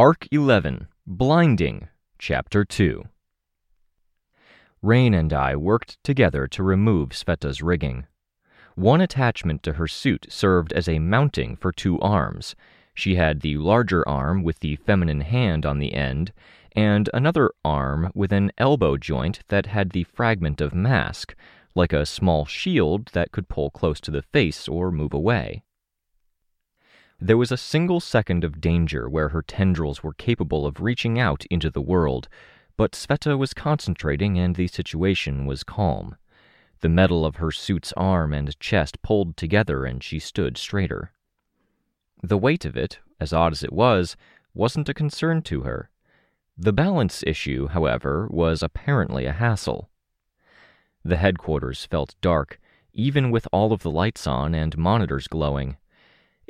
Arc 11 Blinding, Chapter 2 Rain and I worked together to remove Sveta's rigging. One attachment to her suit served as a mounting for two arms. She had the larger arm with the feminine hand on the end, and another arm with an elbow joint that had the fragment of mask, like a small shield that could pull close to the face or move away. There was a single second of danger where her tendrils were capable of reaching out into the world, but Sveta was concentrating and the situation was calm. The metal of her suit's arm and chest pulled together and she stood straighter. The weight of it, as odd as it was, wasn't a concern to her. The balance issue, however, was apparently a hassle. The headquarters felt dark, even with all of the lights on and monitors glowing.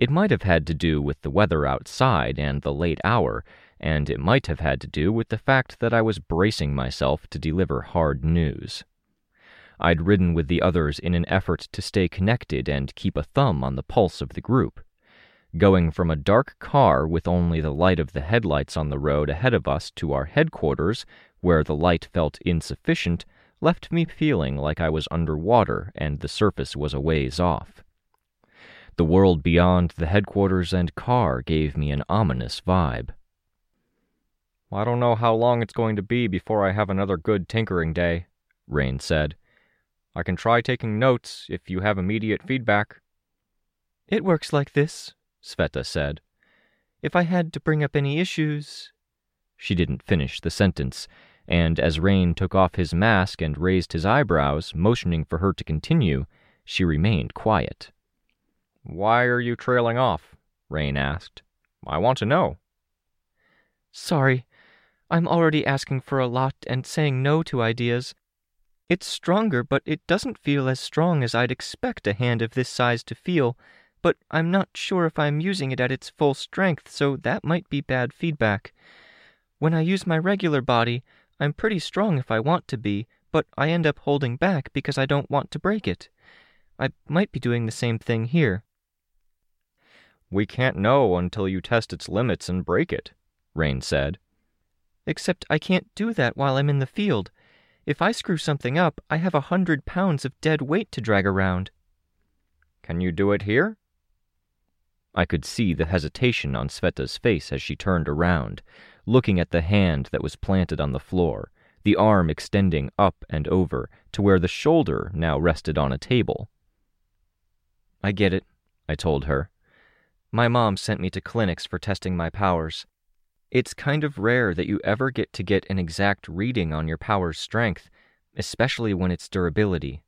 It might have had to do with the weather outside and the late hour, and it might have had to do with the fact that I was bracing myself to deliver hard news. I'd ridden with the others in an effort to stay connected and keep a thumb on the pulse of the group. Going from a dark car with only the light of the headlights on the road ahead of us to our headquarters, where the light felt insufficient, left me feeling like I was underwater and the surface was a ways off. The world beyond the headquarters and car gave me an ominous vibe. I don't know how long it's going to be before I have another good tinkering day, Rain said. I can try taking notes if you have immediate feedback. It works like this, Sveta said. If I had to bring up any issues. She didn't finish the sentence, and as Rain took off his mask and raised his eyebrows, motioning for her to continue, she remained quiet. Why are you trailing off? Rain asked. I want to know. Sorry, I'm already asking for a lot and saying no to ideas. It's stronger, but it doesn't feel as strong as I'd expect a hand of this size to feel, but I'm not sure if I'm using it at its full strength, so that might be bad feedback. When I use my regular body, I'm pretty strong if I want to be, but I end up holding back because I don't want to break it. I might be doing the same thing here. We can't know until you test its limits and break it, Rain said. Except I can't do that while I'm in the field. If I screw something up, I have a hundred pounds of dead weight to drag around. Can you do it here? I could see the hesitation on Sveta's face as she turned around, looking at the hand that was planted on the floor, the arm extending up and over to where the shoulder now rested on a table. I get it, I told her. My mom sent me to clinics for testing my powers. It's kind of rare that you ever get to get an exact reading on your power's strength, especially when it's durability.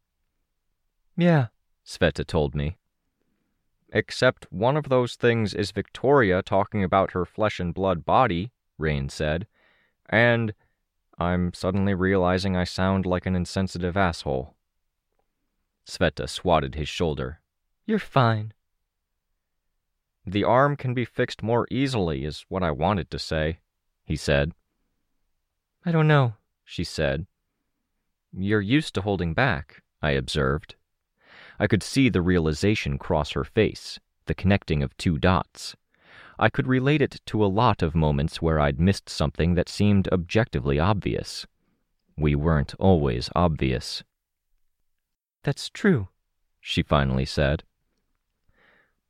Yeah, Sveta told me. Except one of those things is Victoria talking about her flesh and blood body, Rain said. And I'm suddenly realizing I sound like an insensitive asshole. Sveta swatted his shoulder. You're fine. The arm can be fixed more easily, is what I wanted to say, he said. I don't know, she said. You're used to holding back, I observed. I could see the realization cross her face, the connecting of two dots. I could relate it to a lot of moments where I'd missed something that seemed objectively obvious. We weren't always obvious. That's true, she finally said.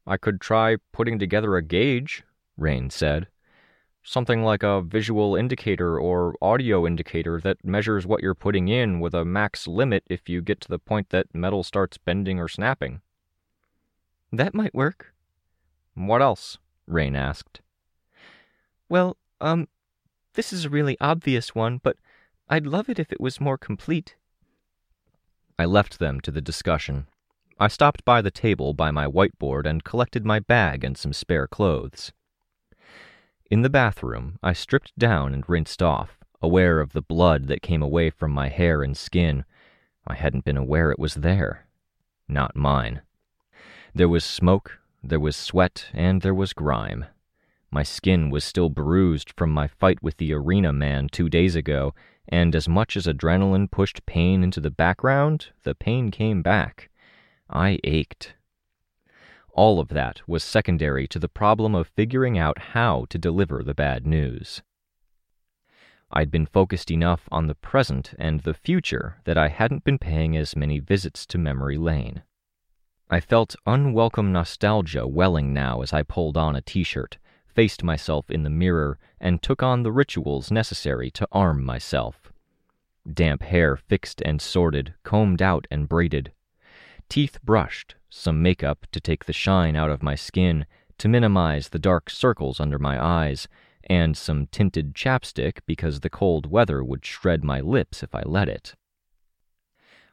I could try putting together a gauge, Rain said. Something like a visual indicator or audio indicator that measures what you're putting in with a max limit if you get to the point that metal starts bending or snapping. That might work. What else? Rain asked. Well, um, this is a really obvious one, but I'd love it if it was more complete. I left them to the discussion. I stopped by the table by my whiteboard and collected my bag and some spare clothes. In the bathroom, I stripped down and rinsed off, aware of the blood that came away from my hair and skin. I hadn't been aware it was there. Not mine. There was smoke, there was sweat, and there was grime. My skin was still bruised from my fight with the arena man two days ago, and as much as adrenaline pushed pain into the background, the pain came back. I ached. All of that was secondary to the problem of figuring out how to deliver the bad news. I'd been focused enough on the present and the future that I hadn't been paying as many visits to memory lane. I felt unwelcome nostalgia welling now as I pulled on a t shirt faced myself in the mirror, and took on the rituals necessary to arm myself. Damp hair fixed and sorted, combed out and braided. Teeth brushed, some makeup to take the shine out of my skin, to minimize the dark circles under my eyes, and some tinted chapstick because the cold weather would shred my lips if I let it.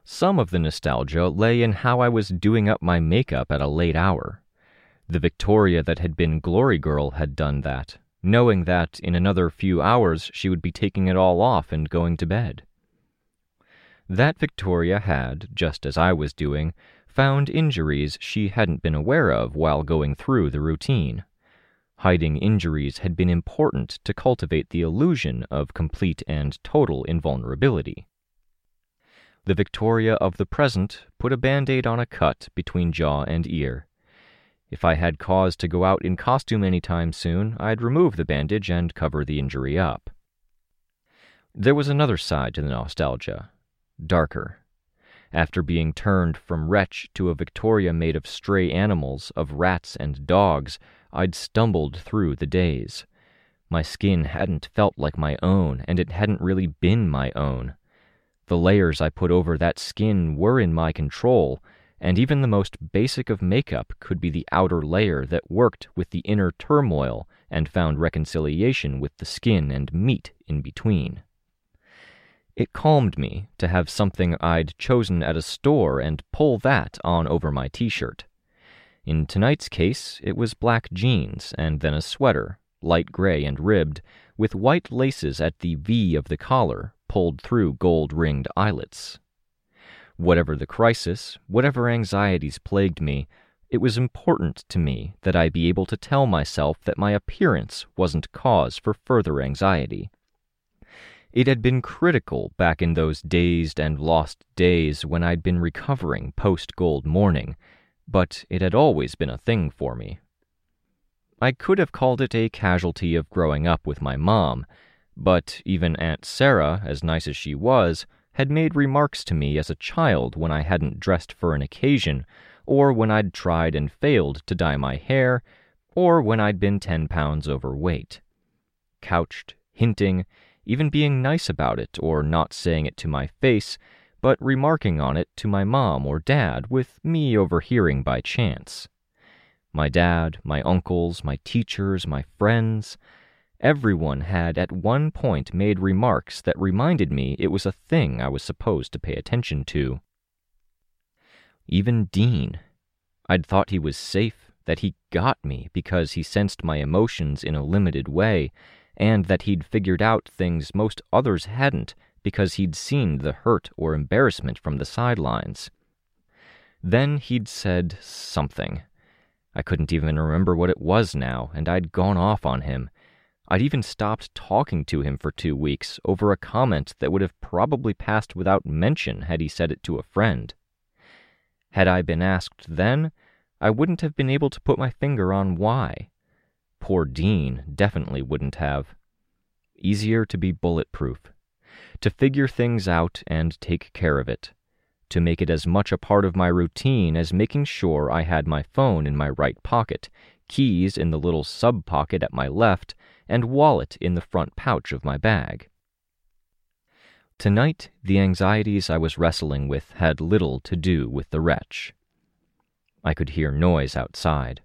Some of the nostalgia lay in how I was doing up my makeup at a late hour. The Victoria that had been Glory Girl had done that, knowing that in another few hours she would be taking it all off and going to bed. That Victoria had, just as I was doing, found injuries she hadn't been aware of while going through the routine. Hiding injuries had been important to cultivate the illusion of complete and total invulnerability. The Victoria of the present put a band aid on a cut between jaw and ear. If I had cause to go out in costume any time soon, I'd remove the bandage and cover the injury up. There was another side to the nostalgia, darker. After being turned from wretch to a Victoria made of stray animals, of rats and dogs, I'd stumbled through the days. My skin hadn't felt like my own, and it hadn't really been my own. The layers I put over that skin were in my control, and even the most basic of makeup could be the outer layer that worked with the inner turmoil and found reconciliation with the skin and meat in between. It calmed me to have something I'd chosen at a store and pull that on over my t shirt. In tonight's case, it was black jeans and then a sweater, light gray and ribbed, with white laces at the V of the collar pulled through gold ringed eyelets. Whatever the crisis, whatever anxieties plagued me, it was important to me that I be able to tell myself that my appearance wasn't cause for further anxiety. It had been critical back in those dazed and lost days when I'd been recovering post gold morning, but it had always been a thing for me. I could have called it a casualty of growing up with my mom, but even Aunt Sarah, as nice as she was, had made remarks to me as a child when I hadn't dressed for an occasion, or when I'd tried and failed to dye my hair, or when I'd been 10 pounds overweight. Couched, hinting, even being nice about it or not saying it to my face, but remarking on it to my mom or dad with me overhearing by chance. My dad, my uncles, my teachers, my friends, Everyone had at one point made remarks that reminded me it was a thing I was supposed to pay attention to. Even Dean. I'd thought he was safe, that he got me because he sensed my emotions in a limited way, and that he'd figured out things most others hadn't because he'd seen the hurt or embarrassment from the sidelines. Then he'd said something. I couldn't even remember what it was now, and I'd gone off on him I'd even stopped talking to him for two weeks over a comment that would have probably passed without mention had he said it to a friend. Had I been asked then, I wouldn't have been able to put my finger on why. Poor Dean definitely wouldn't have. Easier to be bulletproof. To figure things out and take care of it. To make it as much a part of my routine as making sure I had my phone in my right pocket, keys in the little sub pocket at my left, and wallet in the front pouch of my bag. Tonight, the anxieties I was wrestling with had little to do with the wretch. I could hear noise outside.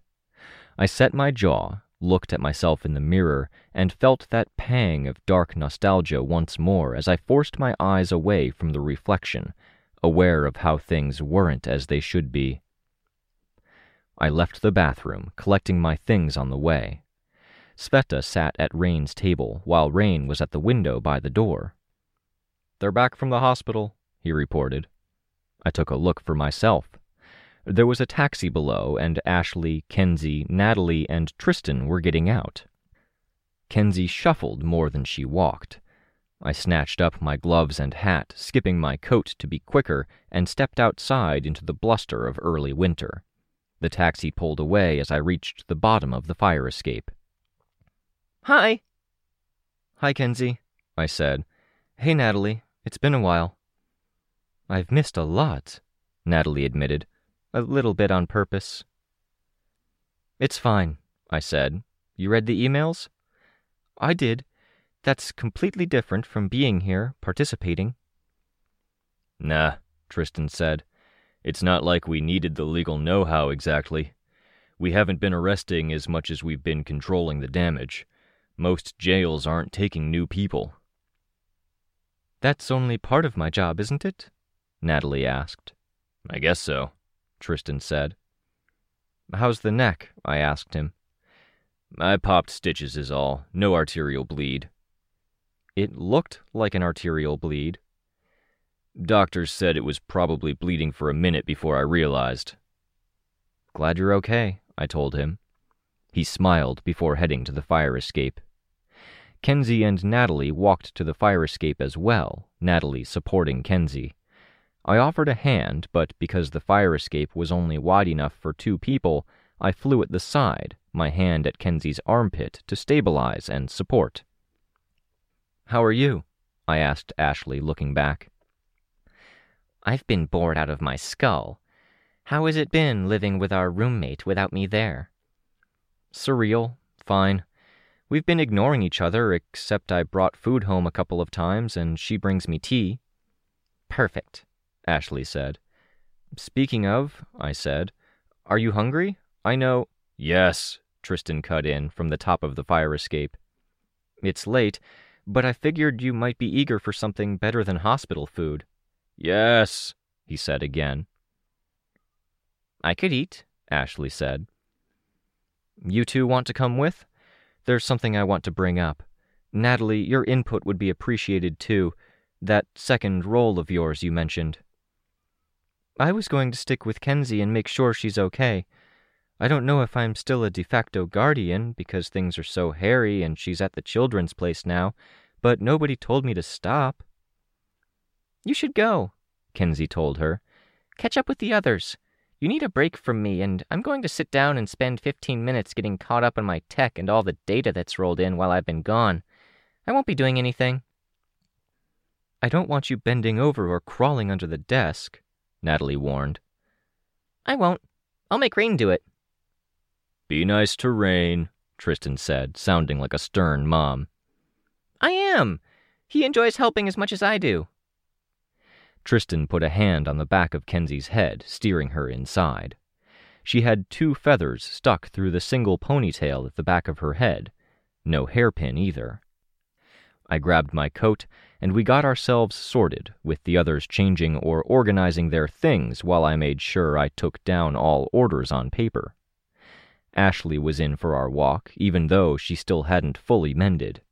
I set my jaw, looked at myself in the mirror, and felt that pang of dark nostalgia once more as I forced my eyes away from the reflection, aware of how things weren't as they should be. I left the bathroom, collecting my things on the way. Sveta sat at Rain's table while Rain was at the window by the door. They're back from the hospital, he reported. I took a look for myself. There was a taxi below, and Ashley, Kenzie, Natalie, and Tristan were getting out. Kenzie shuffled more than she walked. I snatched up my gloves and hat, skipping my coat to be quicker, and stepped outside into the bluster of early winter. The taxi pulled away as I reached the bottom of the fire escape. Hi. Hi, Kenzie, I said. Hey, Natalie. It's been a while. I've missed a lot, Natalie admitted, a little bit on purpose. It's fine, I said. You read the emails? I did. That's completely different from being here, participating. Nah, Tristan said. It's not like we needed the legal know how exactly. We haven't been arresting as much as we've been controlling the damage. Most jails aren't taking new people. That's only part of my job, isn't it? Natalie asked. I guess so, Tristan said. How's the neck? I asked him. I popped stitches, is all. No arterial bleed. It looked like an arterial bleed. Doctors said it was probably bleeding for a minute before I realized. Glad you're okay, I told him. He smiled before heading to the fire escape. Kenzie and Natalie walked to the fire escape as well, Natalie supporting Kenzie. I offered a hand, but because the fire escape was only wide enough for two people, I flew at the side, my hand at Kenzie's armpit to stabilize and support. How are you? I asked Ashley, looking back. I've been bored out of my skull. How has it been living with our roommate without me there? Surreal. Fine. We've been ignoring each other, except I brought food home a couple of times, and she brings me tea. Perfect, Ashley said. Speaking of, I said, are you hungry? I know. Yes, Tristan cut in from the top of the fire escape. It's late, but I figured you might be eager for something better than hospital food. Yes, he said again. I could eat, Ashley said. You two want to come with? There's something I want to bring up. Natalie, your input would be appreciated too. That second role of yours you mentioned. I was going to stick with Kenzie and make sure she's okay. I don't know if I'm still a de facto guardian because things are so hairy and she's at the children's place now, but nobody told me to stop. You should go, Kenzie told her. Catch up with the others. You need a break from me, and I'm going to sit down and spend 15 minutes getting caught up on my tech and all the data that's rolled in while I've been gone. I won't be doing anything. I don't want you bending over or crawling under the desk, Natalie warned. I won't. I'll make Rain do it. Be nice to Rain, Tristan said, sounding like a stern mom. I am. He enjoys helping as much as I do. Tristan put a hand on the back of Kenzie's head, steering her inside. She had two feathers stuck through the single ponytail at the back of her head. No hairpin either. I grabbed my coat, and we got ourselves sorted, with the others changing or organizing their things while I made sure I took down all orders on paper. Ashley was in for our walk, even though she still hadn't fully mended.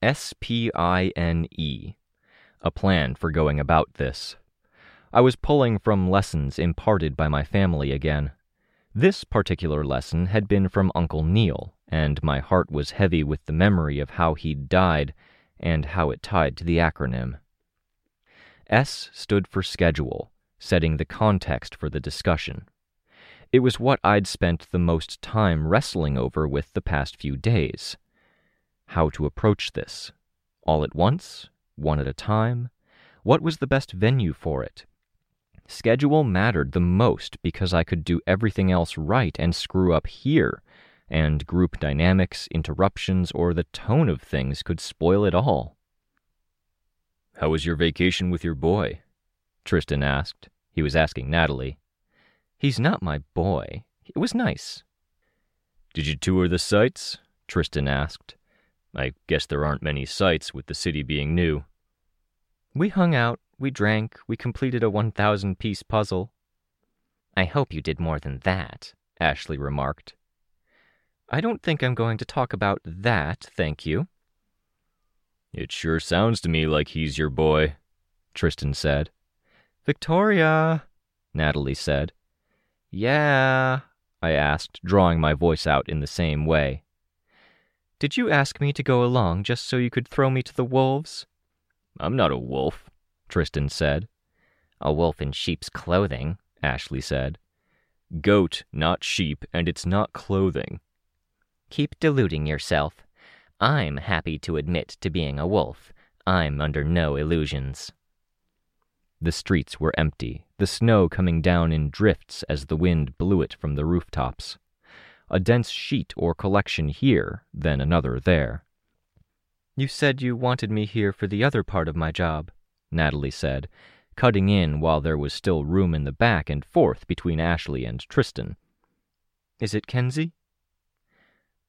S P I N E a plan for going about this. I was pulling from lessons imparted by my family again. This particular lesson had been from Uncle Neil, and my heart was heavy with the memory of how he'd died and how it tied to the acronym. S stood for schedule, setting the context for the discussion. It was what I'd spent the most time wrestling over with the past few days. How to approach this? All at once one at a time? What was the best venue for it? Schedule mattered the most because I could do everything else right and screw up here, and group dynamics, interruptions, or the tone of things could spoil it all. How was your vacation with your boy? Tristan asked. He was asking Natalie. He's not my boy. It was nice. Did you tour the sights? Tristan asked. I guess there aren't many sights with the city being new. We hung out, we drank, we completed a 1,000 piece puzzle. I hope you did more than that, Ashley remarked. I don't think I'm going to talk about that, thank you. It sure sounds to me like he's your boy, Tristan said. Victoria, Natalie said. Yeah, I asked, drawing my voice out in the same way. Did you ask me to go along just so you could throw me to the wolves? I'm not a wolf, Tristan said. A wolf in sheep's clothing, Ashley said. Goat, not sheep, and it's not clothing. Keep deluding yourself. I'm happy to admit to being a wolf. I'm under no illusions. The streets were empty, the snow coming down in drifts as the wind blew it from the rooftops. A dense sheet or collection here, then another there. You said you wanted me here for the other part of my job, Natalie said, cutting in while there was still room in the back and forth between Ashley and Tristan. Is it Kenzie?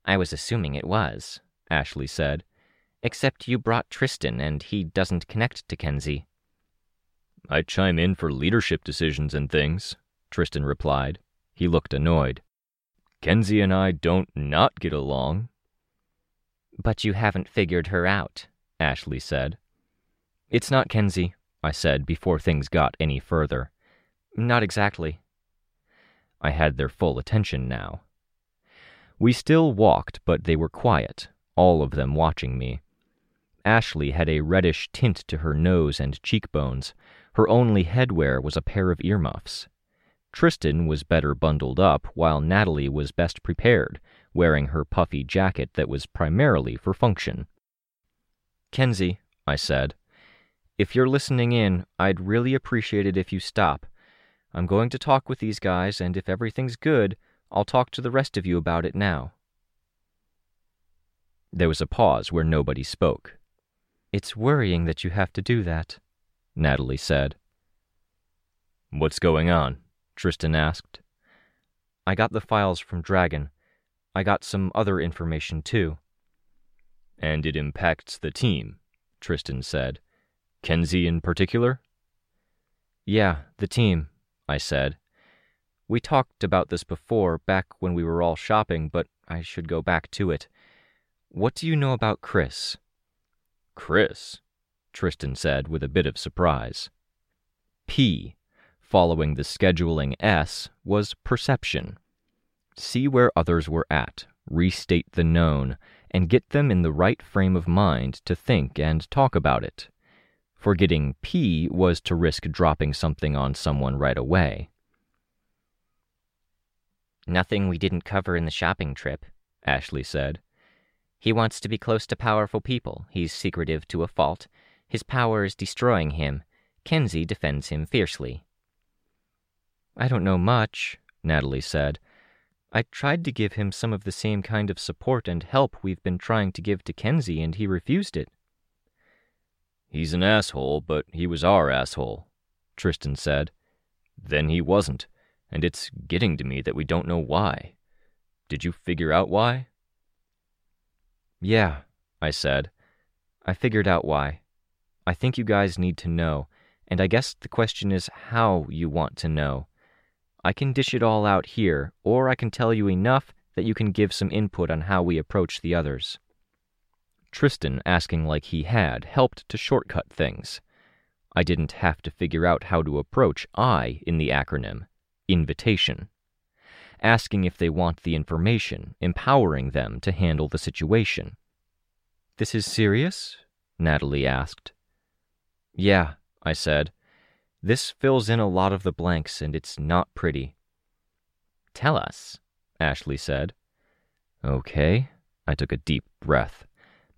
I was assuming it was, Ashley said. Except you brought Tristan, and he doesn't connect to Kenzie. I chime in for leadership decisions and things, Tristan replied. He looked annoyed. Kenzie and I don't not get along. But you haven't figured her out, Ashley said. It's not Kenzie, I said before things got any further. Not exactly. I had their full attention now. We still walked, but they were quiet, all of them watching me. Ashley had a reddish tint to her nose and cheekbones. Her only headwear was a pair of earmuffs. Tristan was better bundled up, while Natalie was best prepared, wearing her puffy jacket that was primarily for function. Kenzie, I said, if you're listening in, I'd really appreciate it if you stop. I'm going to talk with these guys, and if everything's good, I'll talk to the rest of you about it now. There was a pause where nobody spoke. It's worrying that you have to do that, Natalie said. What's going on? Tristan asked. I got the files from Dragon. I got some other information too. And it impacts the team, Tristan said. Kenzie in particular? Yeah, the team, I said. We talked about this before, back when we were all shopping, but I should go back to it. What do you know about Chris? Chris? Tristan said with a bit of surprise. P, following the scheduling S, was perception. See where others were at, restate the known, and get them in the right frame of mind to think and talk about it. Forgetting P was to risk dropping something on someone right away. Nothing we didn't cover in the shopping trip, Ashley said. He wants to be close to powerful people. He's secretive to a fault. His power is destroying him. Kenzie defends him fiercely. I don't know much, Natalie said. I tried to give him some of the same kind of support and help we've been trying to give to Kenzie, and he refused it. He's an asshole, but he was our asshole, Tristan said. Then he wasn't, and it's getting to me that we don't know why. Did you figure out why? Yeah, I said. I figured out why. I think you guys need to know, and I guess the question is how you want to know. I can dish it all out here, or I can tell you enough that you can give some input on how we approach the others. Tristan asking like he had helped to shortcut things. I didn't have to figure out how to approach I in the acronym invitation. Asking if they want the information, empowering them to handle the situation. This is serious? Natalie asked. Yeah, I said. This fills in a lot of the blanks, and it's not pretty. Tell us, Ashley said. Okay. I took a deep breath.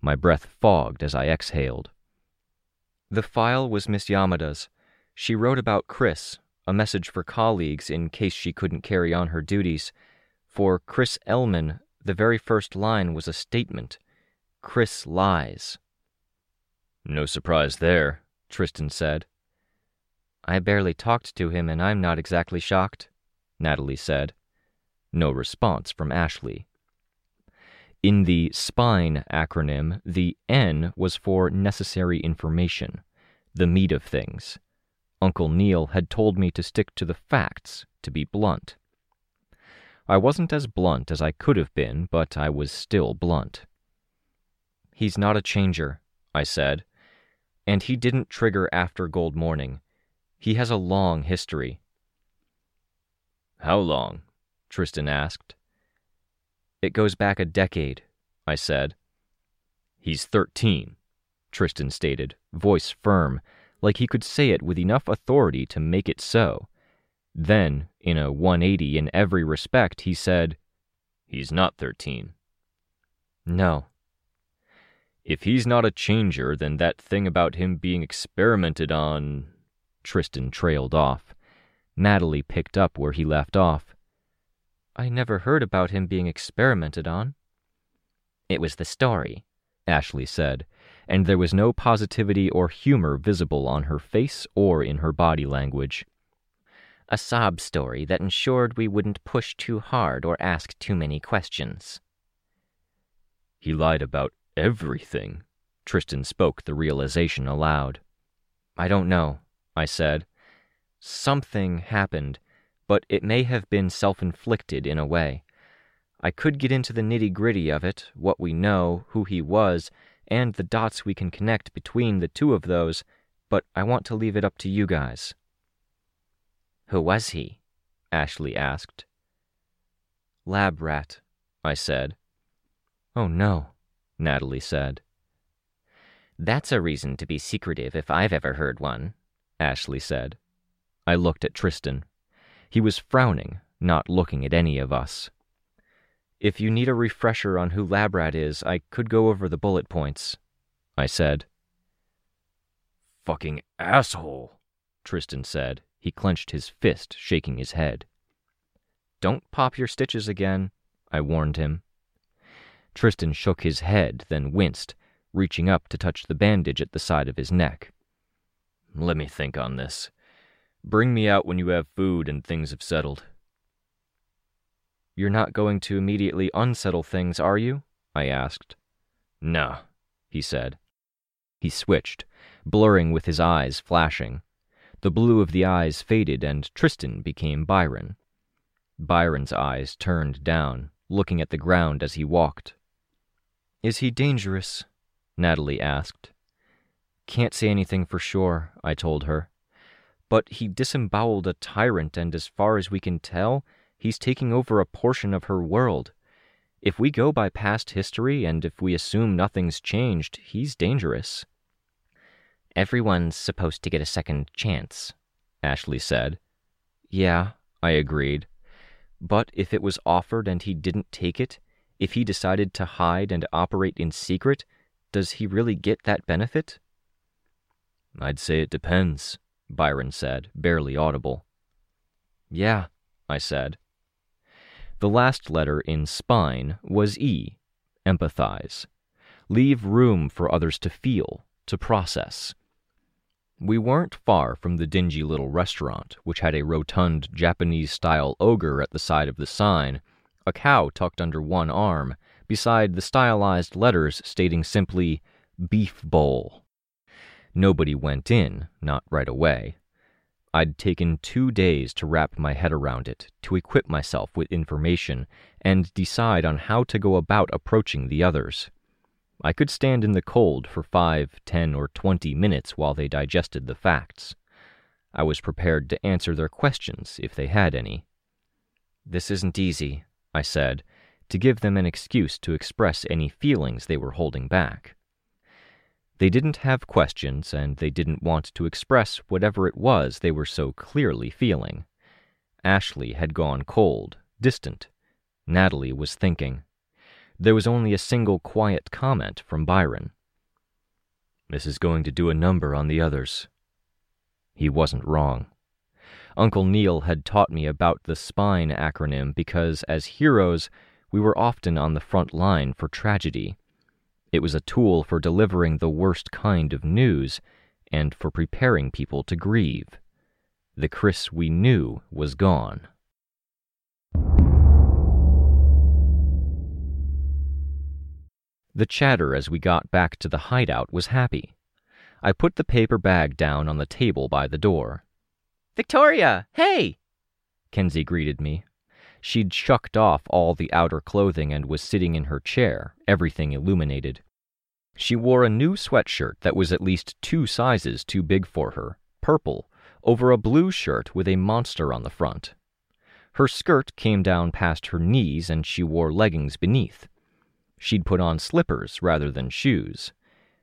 My breath fogged as I exhaled. The file was Miss Yamada's. She wrote about Chris, a message for colleagues in case she couldn't carry on her duties. For Chris Elman, the very first line was a statement Chris lies. No surprise there, Tristan said. I barely talked to him, and I'm not exactly shocked, Natalie said. No response from Ashley. In the SPINE acronym, the N was for necessary information, the meat of things. Uncle Neil had told me to stick to the facts, to be blunt. I wasn't as blunt as I could have been, but I was still blunt. He's not a changer, I said. And he didn't trigger after Gold Morning. He has a long history. How long? Tristan asked. It goes back a decade, I said. He's thirteen, Tristan stated, voice firm, like he could say it with enough authority to make it so. Then, in a 180 in every respect, he said, He's not 13. No. If he's not a changer, then that thing about him being experimented on. Tristan trailed off. Natalie picked up where he left off. I never heard about him being experimented on. It was the story, Ashley said, and there was no positivity or humor visible on her face or in her body language. A sob story that ensured we wouldn't push too hard or ask too many questions. He lied about everything. Tristan spoke the realization aloud. I don't know, I said. Something happened, but it may have been self inflicted in a way. I could get into the nitty gritty of it, what we know, who he was, and the dots we can connect between the two of those, but I want to leave it up to you guys. Who was he? Ashley asked. Labrat, I said. Oh no, Natalie said. That's a reason to be secretive if I've ever heard one, Ashley said. I looked at Tristan. He was frowning, not looking at any of us. If you need a refresher on who Labrat is, I could go over the bullet points, I said. Fucking asshole, Tristan said. He clenched his fist, shaking his head. Don't pop your stitches again, I warned him. Tristan shook his head, then winced, reaching up to touch the bandage at the side of his neck. Let me think on this. Bring me out when you have food and things have settled. You're not going to immediately unsettle things, are you? I asked. No, he said. He switched, blurring with his eyes flashing. The blue of the eyes faded, and Tristan became Byron. Byron's eyes turned down, looking at the ground as he walked. Is he dangerous? Natalie asked. Can't say anything for sure, I told her. But he disemboweled a tyrant, and as far as we can tell, He's taking over a portion of her world. If we go by past history and if we assume nothing's changed, he's dangerous. Everyone's supposed to get a second chance, Ashley said. Yeah, I agreed. But if it was offered and he didn't take it, if he decided to hide and operate in secret, does he really get that benefit? I'd say it depends, Byron said, barely audible. Yeah, I said. The last letter in spine was E, empathize. Leave room for others to feel, to process. We weren't far from the dingy little restaurant, which had a rotund Japanese style ogre at the side of the sign, a cow tucked under one arm, beside the stylized letters stating simply, Beef Bowl. Nobody went in, not right away. I'd taken two days to wrap my head around it, to equip myself with information, and decide on how to go about approaching the others. I could stand in the cold for five, ten, or twenty minutes while they digested the facts. I was prepared to answer their questions if they had any. This isn't easy, I said, to give them an excuse to express any feelings they were holding back. They didn't have questions, and they didn't want to express whatever it was they were so clearly feeling. Ashley had gone cold, distant. Natalie was thinking. There was only a single quiet comment from Byron. This is going to do a number on the others. He wasn't wrong. Uncle Neil had taught me about the SPINE acronym because, as heroes, we were often on the front line for tragedy. It was a tool for delivering the worst kind of news and for preparing people to grieve. The Chris we knew was gone. The chatter as we got back to the hideout was happy. I put the paper bag down on the table by the door, Victoria, hey! Kenzie greeted me. She'd shucked off all the outer clothing and was sitting in her chair, everything illuminated. She wore a new sweatshirt that was at least two sizes too big for her, purple, over a blue shirt with a monster on the front. Her skirt came down past her knees and she wore leggings beneath. She'd put on slippers rather than shoes.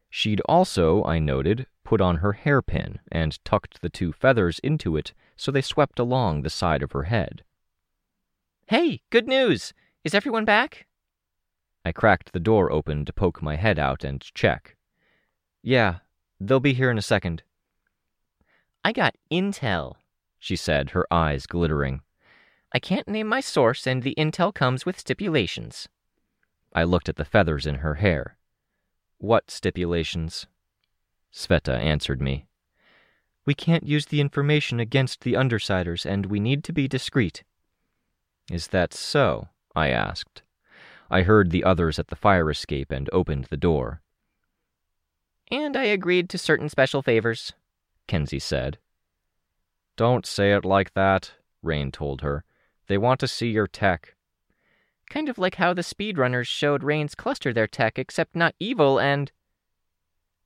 She'd also, I noted, put on her hairpin and tucked the two feathers into it so they swept along the side of her head. Hey, good news! Is everyone back? I cracked the door open to poke my head out and check. Yeah, they'll be here in a second. I got intel, she said, her eyes glittering. I can't name my source, and the intel comes with stipulations. I looked at the feathers in her hair. What stipulations? Sveta answered me. We can't use the information against the Undersiders, and we need to be discreet. Is that so? I asked. I heard the others at the fire escape and opened the door. And I agreed to certain special favors, Kenzie said. Don't say it like that, Rain told her. They want to see your tech. Kind of like how the speedrunners showed Rain's cluster their tech, except not evil and.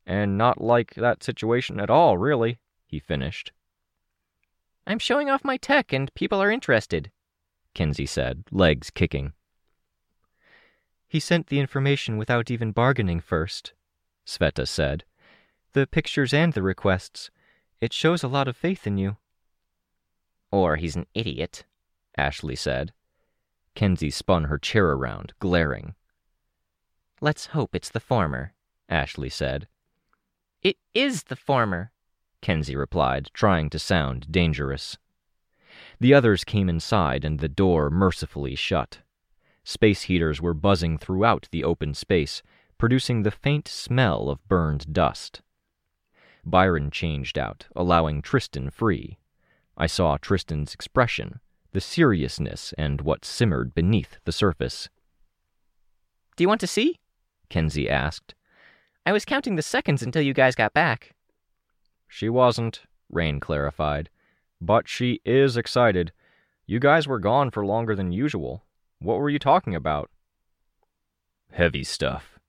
And not like that situation at all, really, he finished. I'm showing off my tech and people are interested, Kenzie said, legs kicking. He sent the information without even bargaining first, Sveta said. The pictures and the requests. It shows a lot of faith in you. Or he's an idiot, Ashley said. Kenzie spun her chair around, glaring. Let's hope it's the former, Ashley said. It is the former, Kenzie replied, trying to sound dangerous. The others came inside and the door mercifully shut. Space heaters were buzzing throughout the open space, producing the faint smell of burned dust. Byron changed out, allowing Tristan free. I saw Tristan's expression, the seriousness, and what simmered beneath the surface. Do you want to see? Kenzie asked. I was counting the seconds until you guys got back. She wasn't, Rain clarified. But she is excited. You guys were gone for longer than usual. What were you talking about? Heavy stuff,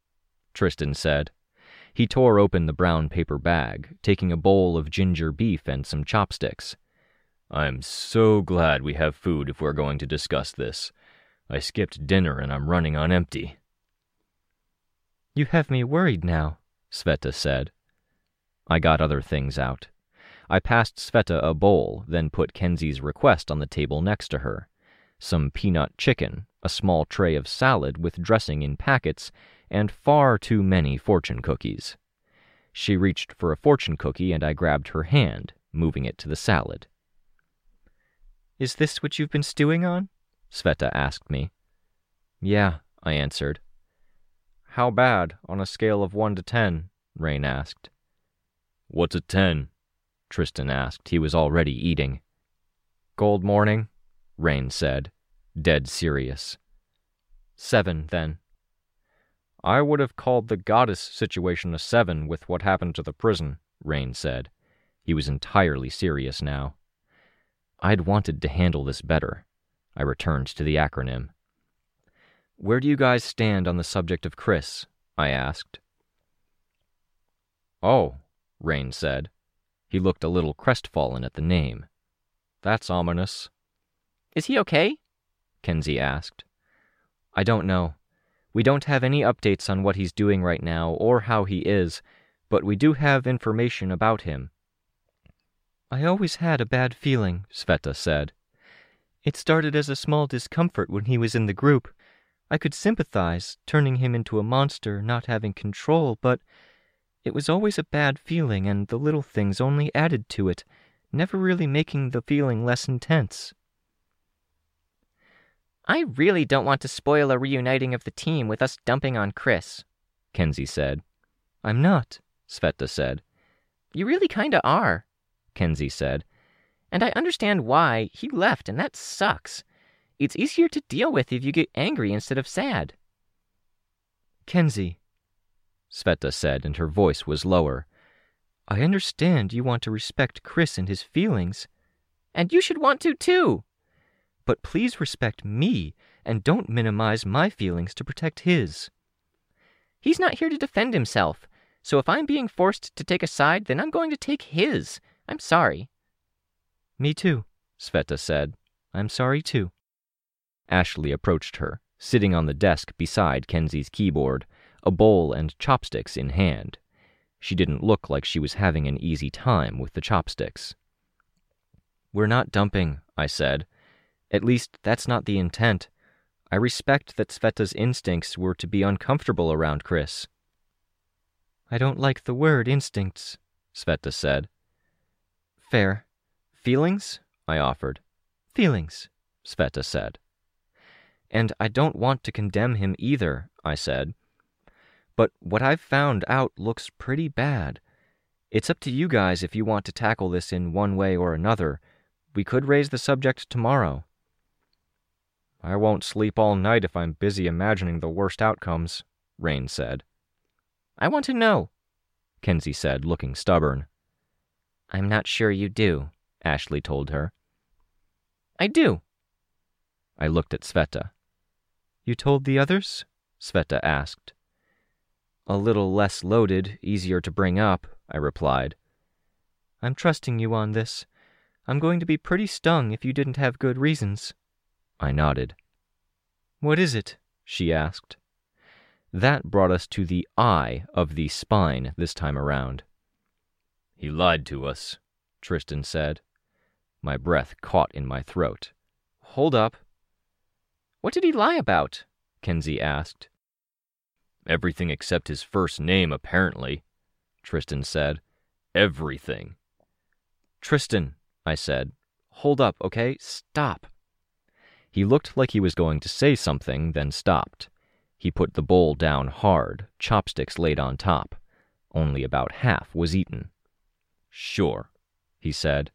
Tristan said. He tore open the brown paper bag, taking a bowl of ginger beef and some chopsticks. I'm so glad we have food if we're going to discuss this. I skipped dinner and I'm running on empty. You have me worried now, Sveta said. I got other things out. I passed Sveta a bowl, then put Kenzie's request on the table next to her some peanut chicken, a small tray of salad with dressing in packets, and far too many fortune cookies. She reached for a fortune cookie and I grabbed her hand, moving it to the salad. Is this what you've been stewing on? Sveta asked me. Yeah, I answered. How bad, on a scale of one to ten? Rain asked. What's a ten? Tristan asked. He was already eating. Gold morning, Rain said, dead serious. Seven, then. I would have called the goddess situation a seven with what happened to the prison, Rain said. He was entirely serious now. I'd wanted to handle this better. I returned to the acronym. Where do you guys stand on the subject of Chris? I asked. Oh, Rain said. He looked a little crestfallen at the name. That's ominous. Is he okay? Kenzie asked. I don't know. We don't have any updates on what he's doing right now or how he is, but we do have information about him. I always had a bad feeling, Sveta said. It started as a small discomfort when he was in the group. I could sympathize, turning him into a monster, not having control, but it was always a bad feeling, and the little things only added to it, never really making the feeling less intense. I really don't want to spoil a reuniting of the team with us dumping on Chris, Kenzie said. I'm not, Sveta said. You really kinda are, Kenzie said. And I understand why. He left, and that sucks. It's easier to deal with if you get angry instead of sad. Kenzie, Sveta said, and her voice was lower. I understand you want to respect Chris and his feelings, And you should want to too. But please respect me and don't minimize my feelings to protect his. He's not here to defend himself, so if I'm being forced to take a side, then I'm going to take his. I'm sorry. Me too, Sveta said. I'm sorry too. Ashley approached her, sitting on the desk beside Kenzie's keyboard, a bowl and chopsticks in hand. She didn't look like she was having an easy time with the chopsticks. We're not dumping, I said. At least that's not the intent. I respect that Sveta's instincts were to be uncomfortable around Chris. I don't like the word instincts, Sveta said. Fair. Feelings? I offered. Feelings, Sveta said. And I don't want to condemn him either, I said. But what I've found out looks pretty bad. It's up to you guys if you want to tackle this in one way or another. We could raise the subject tomorrow. I won't sleep all night if I'm busy imagining the worst outcomes, Rain said. I want to know, Kenzie said, looking stubborn. I'm not sure you do, Ashley told her. I do. I looked at Sveta. You told the others? Sveta asked. A little less loaded, easier to bring up, I replied. I'm trusting you on this. I'm going to be pretty stung if you didn't have good reasons. I nodded. What is it? she asked. That brought us to the eye of the spine this time around. He lied to us, Tristan said. My breath caught in my throat. Hold up. What did he lie about? Kenzie asked. Everything except his first name, apparently, Tristan said. Everything. Tristan, I said. Hold up, okay? Stop. He looked like he was going to say something, then stopped. He put the bowl down hard, chopsticks laid on top. Only about half was eaten. Sure, he said.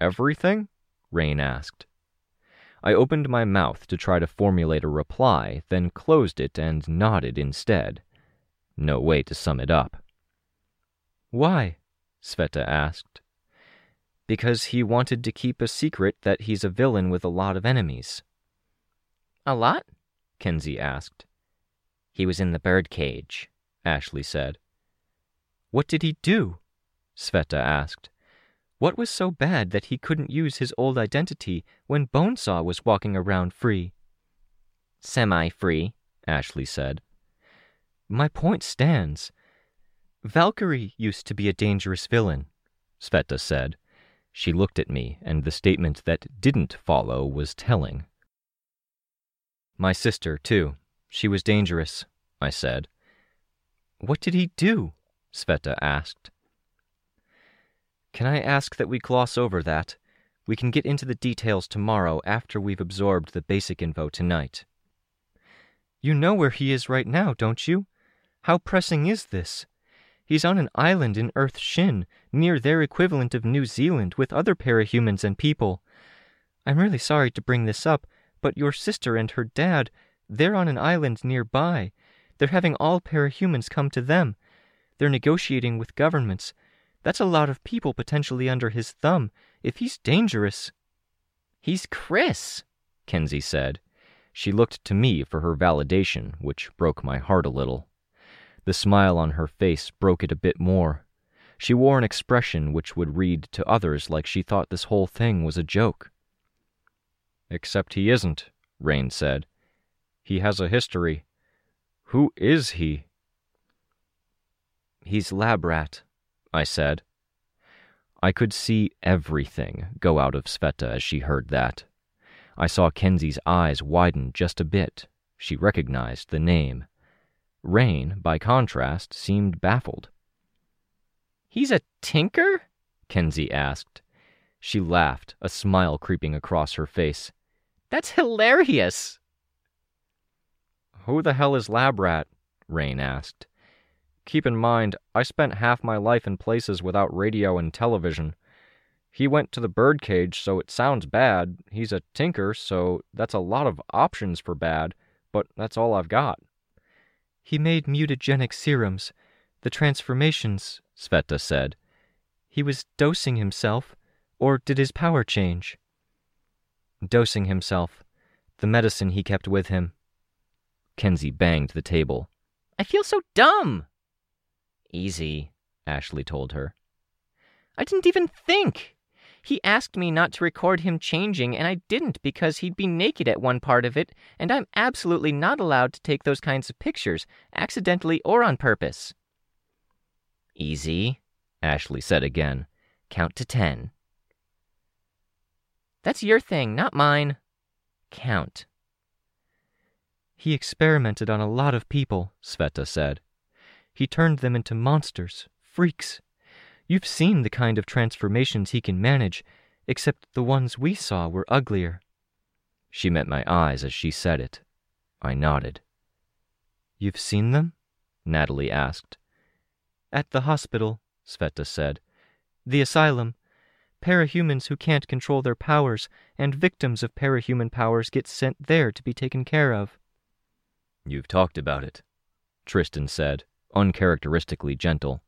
Everything? Rain asked. I opened my mouth to try to formulate a reply, then closed it and nodded instead. No way to sum it up. Why? Sveta asked. Because he wanted to keep a secret that he's a villain with a lot of enemies. A lot? Kenzie asked. He was in the birdcage, Ashley said. What did he do? Sveta asked. What was so bad that he couldn't use his old identity when Bonesaw was walking around free? Semi free, Ashley said. My point stands. Valkyrie used to be a dangerous villain, Sveta said. She looked at me, and the statement that didn't follow was telling. My sister, too. She was dangerous, I said. What did he do? Sveta asked. Can I ask that we gloss over that? We can get into the details tomorrow after we've absorbed the basic info tonight. You know where he is right now, don't you? How pressing is this? He's on an island in Earth Shin, near their equivalent of New Zealand, with other parahumans and people. I'm really sorry to bring this up, but your sister and her dad, they're on an island nearby. They're having all parahumans come to them. They're negotiating with governments. That's a lot of people potentially under his thumb. If he's dangerous. He's Chris, Kenzie said. She looked to me for her validation, which broke my heart a little. The smile on her face broke it a bit more. She wore an expression which would read to others like she thought this whole thing was a joke. Except he isn't, Rain said. He has a history. Who is he? He's Labrat, I said. I could see everything go out of Sveta as she heard that. I saw Kenzie's eyes widen just a bit. She recognized the name. Rain, by contrast, seemed baffled. He's a tinker? Kenzie asked. She laughed, a smile creeping across her face. That's hilarious. Who the hell is Labrat? Rain asked. Keep in mind, I spent half my life in places without radio and television. He went to the birdcage, so it sounds bad. He's a tinker, so that's a lot of options for bad, but that's all I've got. He made mutagenic serums, the transformations, Sveta said. He was dosing himself, Or did his power change? Dosing himself, the medicine he kept with him. Kenzie banged the table. I feel so dumb. Easy, Ashley told her. I didn't even think. He asked me not to record him changing, and I didn't because he'd be naked at one part of it, and I'm absolutely not allowed to take those kinds of pictures, accidentally or on purpose. Easy, Ashley said again. Count to ten. That's your thing, not mine. Count. He experimented on a lot of people, Sveta said. He turned them into monsters, freaks. You've seen the kind of transformations he can manage, except the ones we saw were uglier. She met my eyes as she said it. I nodded. You've seen them? Natalie asked. At the hospital, Sveta said. The asylum. Parahumans who can't control their powers and victims of parahuman powers get sent there to be taken care of. You've talked about it, Tristan said, uncharacteristically gentle.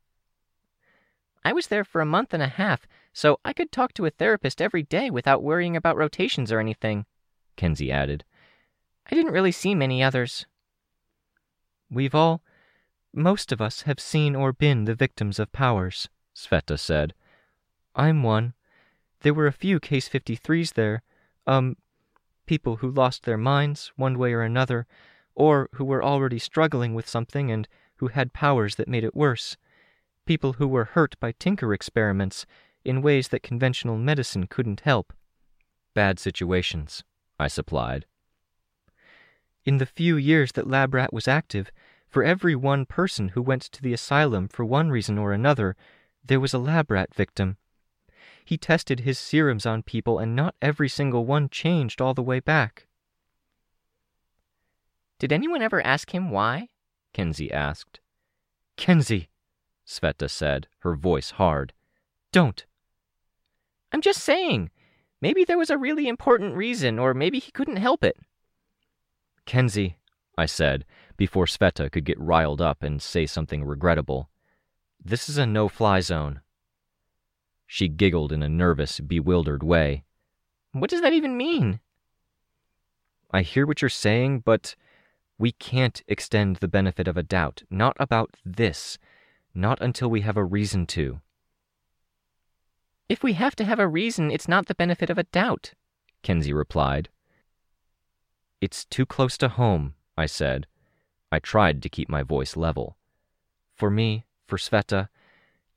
I was there for a month and a half, so I could talk to a therapist every day without worrying about rotations or anything, Kenzie added. I didn't really see many others. We've all, most of us, have seen or been the victims of powers, Sveta said. I'm one. There were a few Case 53s there, um, people who lost their minds, one way or another, or who were already struggling with something and who had powers that made it worse people who were hurt by Tinker experiments in ways that conventional medicine couldn't help. Bad situations, I supplied. In the few years that Labrat was active, for every one person who went to the asylum for one reason or another, there was a Labrat victim. He tested his serums on people, and not every single one changed all the way back. Did anyone ever ask him why? Kenzie asked. Kenzie, Sveta said, her voice hard. Don't. I'm just saying. Maybe there was a really important reason, or maybe he couldn't help it. Kenzie, I said, before Sveta could get riled up and say something regrettable. This is a no fly zone. She giggled in a nervous, bewildered way. What does that even mean? I hear what you're saying, but we can't extend the benefit of a doubt. Not about this. Not until we have a reason to. If we have to have a reason, it's not the benefit of a doubt, Kenzie replied. It's too close to home, I said. I tried to keep my voice level. For me, for Sveta,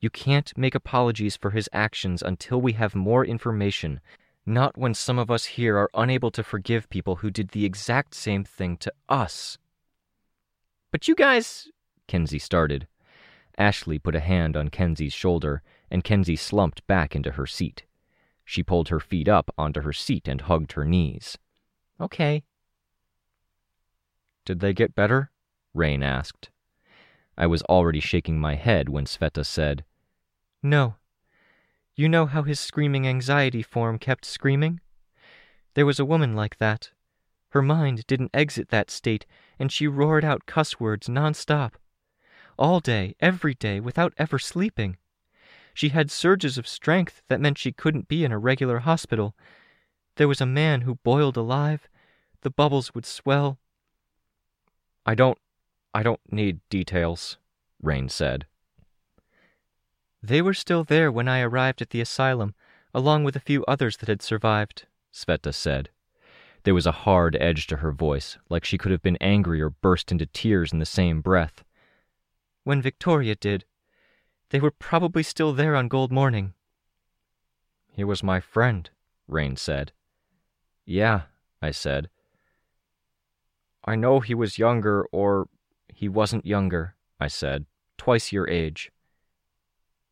you can't make apologies for his actions until we have more information, not when some of us here are unable to forgive people who did the exact same thing to us. But you guys, Kenzie started. Ashley put a hand on Kenzie's shoulder, and Kenzie slumped back into her seat. She pulled her feet up onto her seat and hugged her knees. Okay. Did they get better? Rain asked. I was already shaking my head when Sveta said, No. You know how his screaming anxiety form kept screaming? There was a woman like that. Her mind didn't exit that state, and she roared out cuss words nonstop all day, every day, without ever sleeping. She had surges of strength that meant she couldn't be in a regular hospital. There was a man who boiled alive. The bubbles would swell. I don't. I don't need details, Rain said. They were still there when I arrived at the asylum, along with a few others that had survived, Sveta said. There was a hard edge to her voice, like she could have been angry or burst into tears in the same breath when Victoria did. They were probably still there on Gold Morning. He was my friend, Rain said. Yeah, I said. I know he was younger, or he wasn't younger, I said. Twice your age.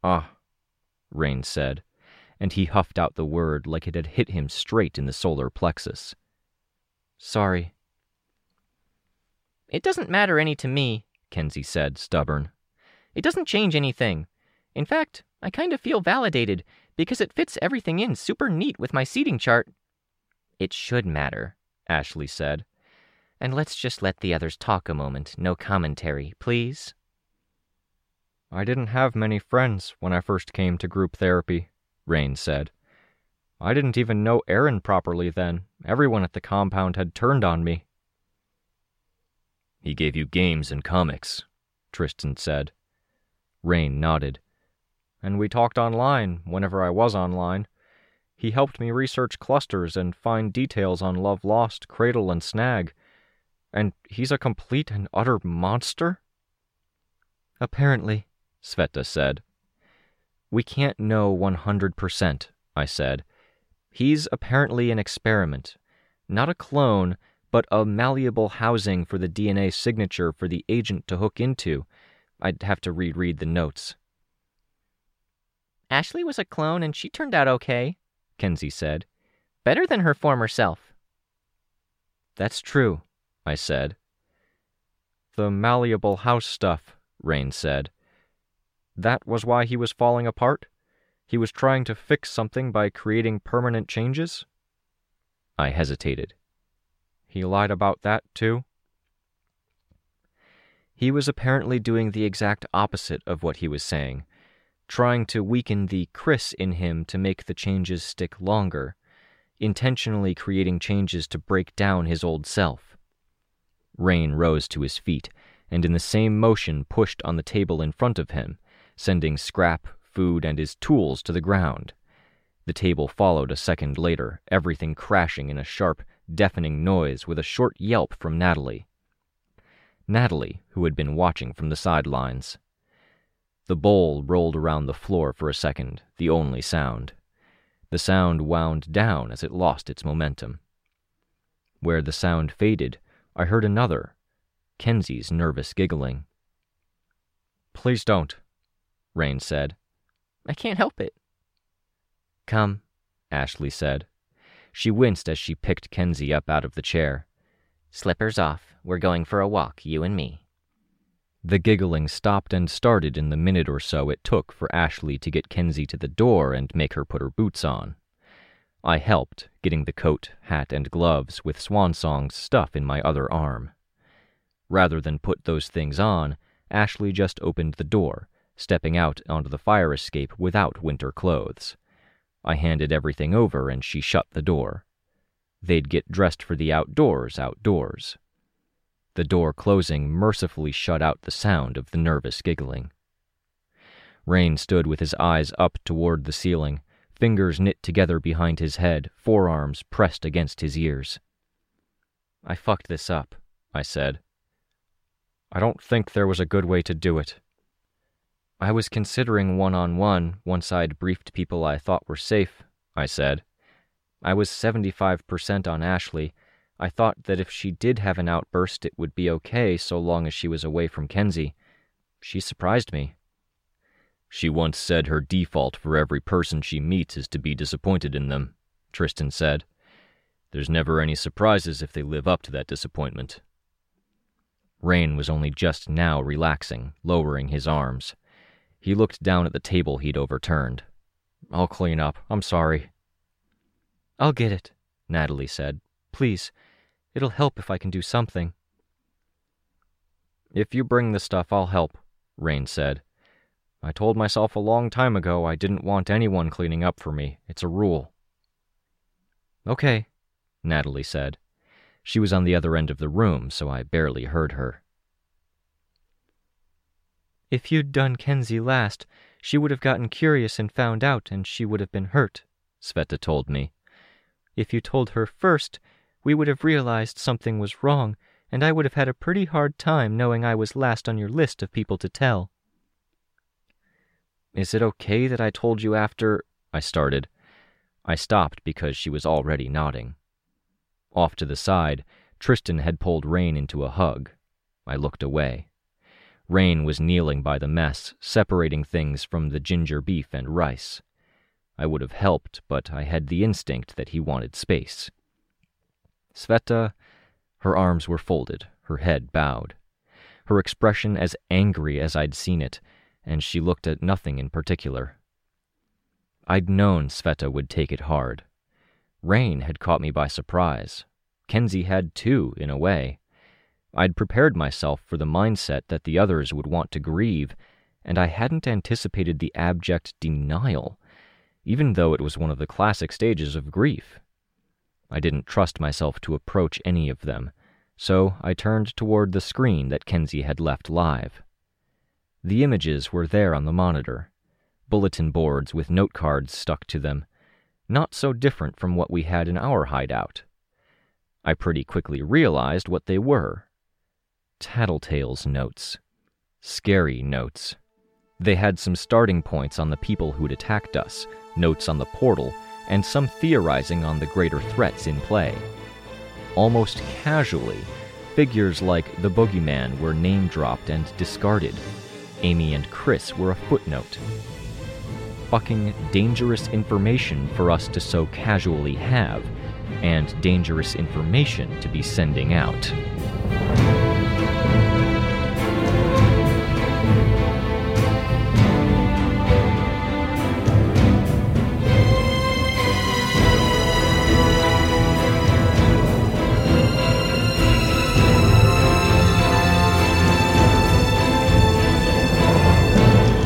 Ah, Rain said, and he huffed out the word like it had hit him straight in the solar plexus. Sorry. It doesn't matter any to me, Kenzie said, stubborn. It doesn't change anything. In fact, I kind of feel validated because it fits everything in super neat with my seating chart. It should matter, Ashley said. And let's just let the others talk a moment, no commentary, please. I didn't have many friends when I first came to group therapy, Rain said. I didn't even know Aaron properly then. Everyone at the compound had turned on me. He gave you games and comics, Tristan said. Rain nodded. And we talked online, whenever I was online. He helped me research clusters and find details on Love Lost, Cradle, and Snag. And he's a complete and utter monster? Apparently, Sveta said. We can't know 100%, I said. He's apparently an experiment. Not a clone, but a malleable housing for the DNA signature for the agent to hook into. I'd have to reread the notes. Ashley was a clone and she turned out okay, Kenzie said. Better than her former self. That's true, I said. The malleable house stuff, Rain said. That was why he was falling apart? He was trying to fix something by creating permanent changes? I hesitated. He lied about that, too? He was apparently doing the exact opposite of what he was saying, trying to weaken the Chris in him to make the changes stick longer, intentionally creating changes to break down his old self. Rain rose to his feet, and in the same motion pushed on the table in front of him, sending scrap, food, and his tools to the ground. The table followed a second later, everything crashing in a sharp, deafening noise with a short yelp from Natalie. Natalie, who had been watching from the sidelines. The bowl rolled around the floor for a second, the only sound. The sound wound down as it lost its momentum. Where the sound faded, I heard another, Kenzie's nervous giggling. Please don't, Rain said. I can't help it. Come, Ashley said. She winced as she picked Kenzie up out of the chair. Slippers off. We're going for a walk, you and me. The giggling stopped and started in the minute or so it took for Ashley to get Kenzie to the door and make her put her boots on. I helped, getting the coat, hat, and gloves with Swansong's stuff in my other arm. Rather than put those things on, Ashley just opened the door, stepping out onto the fire escape without winter clothes. I handed everything over and she shut the door. They'd get dressed for the outdoors outdoors. The door closing mercifully shut out the sound of the nervous giggling. Rain stood with his eyes up toward the ceiling, fingers knit together behind his head, forearms pressed against his ears. I fucked this up, I said. I don't think there was a good way to do it. I was considering one on one once I'd briefed people I thought were safe, I said. I was 75% on Ashley. I thought that if she did have an outburst, it would be okay so long as she was away from Kenzie. She surprised me. She once said her default for every person she meets is to be disappointed in them, Tristan said. There's never any surprises if they live up to that disappointment. Rain was only just now relaxing, lowering his arms. He looked down at the table he'd overturned. I'll clean up. I'm sorry. I'll get it, Natalie said. Please. It'll help if I can do something. If you bring the stuff, I'll help, Rain said. I told myself a long time ago I didn't want anyone cleaning up for me. It's a rule. Okay, Natalie said. She was on the other end of the room, so I barely heard her. If you'd done Kenzie last, she would have gotten curious and found out, and she would have been hurt, Sveta told me. If you told her first, we would have realized something was wrong, and I would have had a pretty hard time knowing I was last on your list of people to tell. Is it okay that I told you after? I started. I stopped because she was already nodding. Off to the side, Tristan had pulled Rain into a hug. I looked away. Rain was kneeling by the mess, separating things from the ginger beef and rice. I would have helped, but I had the instinct that he wanted space. Sveta, her arms were folded, her head bowed, her expression as angry as I'd seen it, and she looked at nothing in particular. I'd known Sveta would take it hard. Rain had caught me by surprise. Kenzie had too, in a way. I'd prepared myself for the mindset that the others would want to grieve, and I hadn't anticipated the abject denial. even though it was one of the classic stages of grief. I didn't trust myself to approach any of them, so I turned toward the screen that Kenzie had left live. The images were there on the monitor bulletin boards with note cards stuck to them, not so different from what we had in our hideout. I pretty quickly realized what they were Tattletale's notes. Scary notes. They had some starting points on the people who'd attacked us, notes on the portal, and some theorizing on the greater threats in play. Almost casually, figures like the Boogeyman were name dropped and discarded. Amy and Chris were a footnote. Fucking dangerous information for us to so casually have, and dangerous information to be sending out.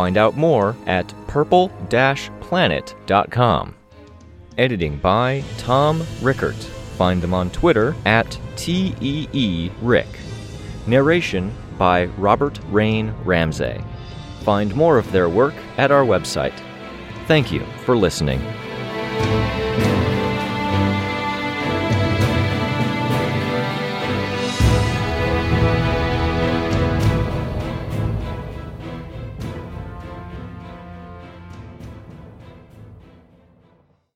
Find out more at purple-planet.com. Editing by Tom Rickert. Find them on Twitter at TEERick. Narration by Robert Rain Ramsey. Find more of their work at our website. Thank you for listening.